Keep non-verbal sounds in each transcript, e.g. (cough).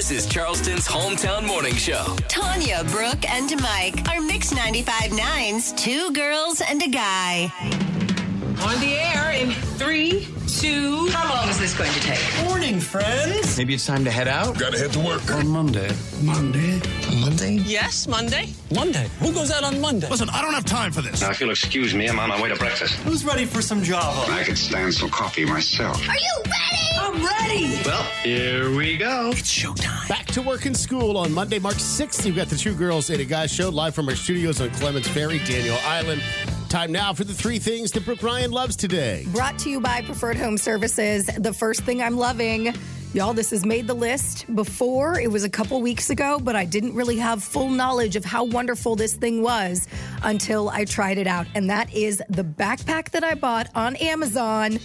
This is Charleston's hometown morning show. Tanya, Brooke, and Mike are Mix 95.9's two girls and a guy. On the air in three, two. How long is this going to take? Morning, friends. Maybe it's time to head out. Gotta head to work. On Monday. Monday? Monday? Yes, Monday. Monday. Who goes out on Monday? Listen, I don't have time for this. Now, if you'll excuse me, I'm on my way to breakfast. Who's ready for some Java? I could stand some coffee myself. Are you ready? I'm ready. Well, here we go. It's showtime. Back to work in school on Monday, March 6th. You've got the two girls and a guy show live from our studios on Clements Ferry, Daniel Island. Time now for the three things that Brooke Ryan loves today. Brought to you by Preferred Home Services. The first thing I'm loving, y'all, this has made the list before. It was a couple weeks ago, but I didn't really have full knowledge of how wonderful this thing was until I tried it out. And that is the backpack that I bought on Amazon.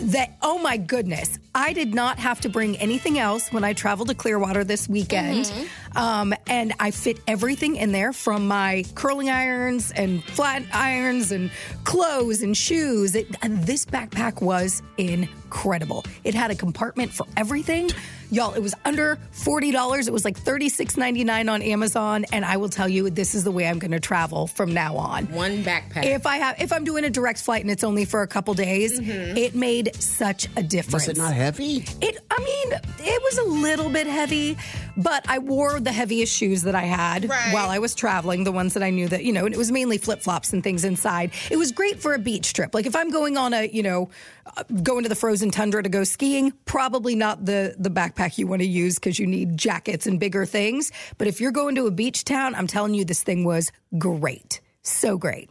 That, oh my goodness, I did not have to bring anything else when I traveled to Clearwater this weekend. Um, and I fit everything in there from my curling irons and flat irons and clothes and shoes. It, and this backpack was incredible. It had a compartment for everything. Y'all, it was under $40. It was like $36.99 on Amazon. And I will tell you, this is the way I'm going to travel from now on. One backpack. If I have, if I'm doing a direct flight and it's only for a couple days, it made such a difference. Was it not heavy? It, I mean, it was a little bit heavy, but I wore the heaviest shoes that I had Right. while I was traveling, the ones that I knew that, you know, and it was mainly flip flops and things inside. It was great for a beach trip. Like if I'm going on a, you know, uh, going to the frozen tundra to go skiing, probably not the, the backpack you want to use because you need jackets and bigger things. But if you're going to a beach town, I'm telling you, this thing was great. So great.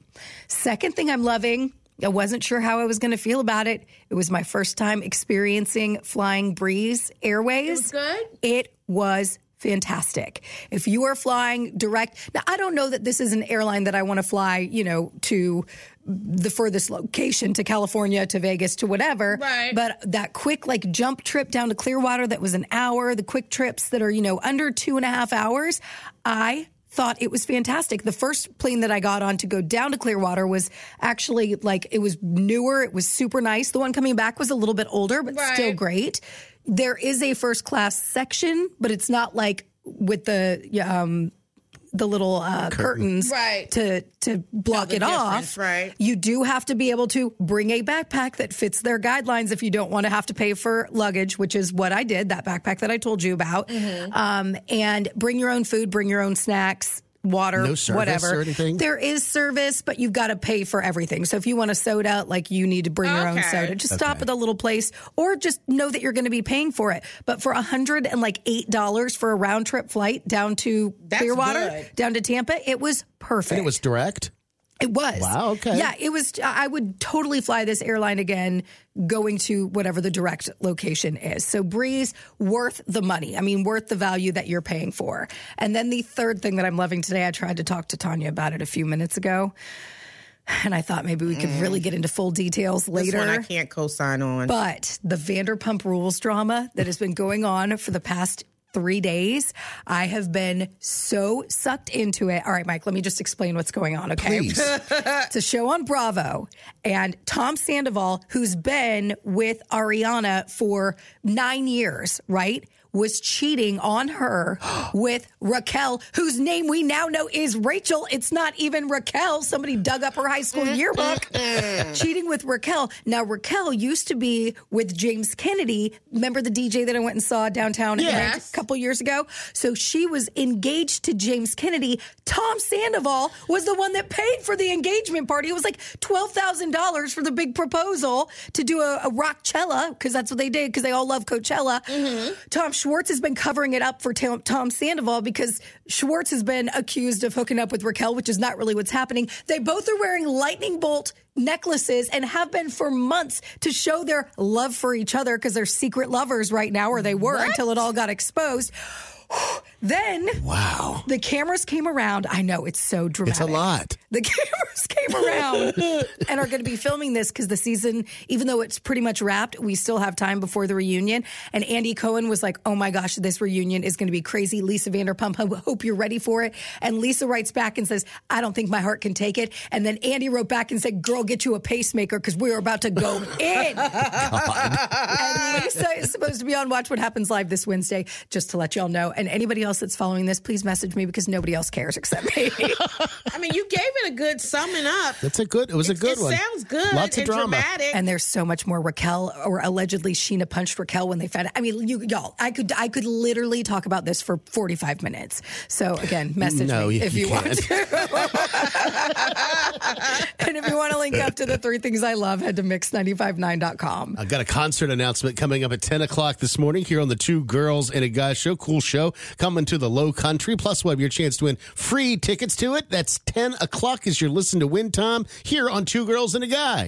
Second thing I'm loving, I wasn't sure how I was going to feel about it. It was my first time experiencing Flying Breeze Airways. was good? It was fantastic. If you are flying direct, now I don't know that this is an airline that I want to fly, you know, to the furthest location to California, to Vegas, to whatever. Right. But that quick like jump trip down to Clearwater that was an hour, the quick trips that are, you know, under two and a half hours, I thought it was fantastic. The first plane that I got on to go down to Clearwater was actually like it was newer, it was super nice. The one coming back was a little bit older, but Right. still great. There is a first class section, but it's not like with the um the little uh, curtains Right. to to block it off. right. You do have to be able to bring a backpack that fits their guidelines if you don't want to have to pay for luggage, which is what I did. That backpack that I told you about, Mm-hmm. um, and bring your own food, bring your own snacks. Water, No service whatever. or anything? There is service, but you've got to pay for everything. So if you want a soda, like you need to bring your own soda. Just stop at a little place, or just know that you're going to be paying for it. But for a hundred and like eight dollars for a round trip flight down to That's Clearwater, good. down to Tampa, it was perfect. And it was direct? It was. Wow, okay. Yeah, it was. I would totally fly this airline again, going to whatever the direct location is. So Breeze, worth the money. I mean, worth the value that you're paying for. And then the third thing that I'm loving today, I tried to talk to Tanya about it a few minutes ago. And I thought maybe we could really get into full details Mm. This later. one I can't co-sign on. But the Vanderpump Rules drama that has been going on for the past three days, I have been so sucked into it. All right, Mike, let me just explain what's going on, okay? It's (laughs) a show on Bravo, and Tom Sandoval, who's been with Ariana for nine years, right? Was cheating on her (gasps) with Raquel, whose name we now know is Rachel. It's not even Raquel. Somebody dug up her high school (laughs) yearbook. (laughs) cheating with Raquel. Now, Raquel used to be with James Kennedy. Remember the DJ that I went and saw downtown Yes. A couple years ago? So she was engaged to James Kennedy. Tom Sandoval was the one that paid for the engagement party. It was like $12,000 for the big proposal to do a, a because that's what they did, because they all love Coachella. Mm-hmm. Tom Schwartz has been covering it up for Tom, Tom Sandoval because Schwartz has been accused of hooking up with Raquel, which is not really what's happening. They both are wearing lightning bolt necklaces and have been for months to show their love for each other because they're secret lovers right now, or they were until it all got exposed. Then Wow. the cameras came around. I know it's so dramatic. It's a lot. The (laughs) cameras came around and are going to be filming this because the season, even though it's pretty much wrapped, we still have time before the reunion. And Andy Cohen was like, "Oh my gosh, this reunion is going to be crazy." Lisa Vanderpump, I hope you're ready for it. And Lisa writes back and says, "I don't think my heart can take it." And then Andy wrote back and said, "Girl, get you a pacemaker because we are about to go (laughs) in." Be on Watch What Happens Live this Wednesday, just to let y'all know. And anybody else that's following this, please message me because nobody else cares except me. (laughs) I mean, you gave it a good summing up. That's a good. It was a good it one. sounds good Lots of and drama. dramatic. and there's so much more Raquel or allegedly Scheana punched Raquel when they found it. I mean, you y'all, I could I could literally talk about this for 45 minutes. So again, mm, message No, me you- if you, you want to. (laughs) and if you want to link up to the three things I love, head to mix959.com. I've got a concert announcement coming up at 10 o'clock this morning here on the Two Girls and a Guy show. Cool show coming to the low country. Plus, we'll have your chance to win free tickets to it. That's 10 o'clock as you're listening to Win Time here on Two Girls and a Guy.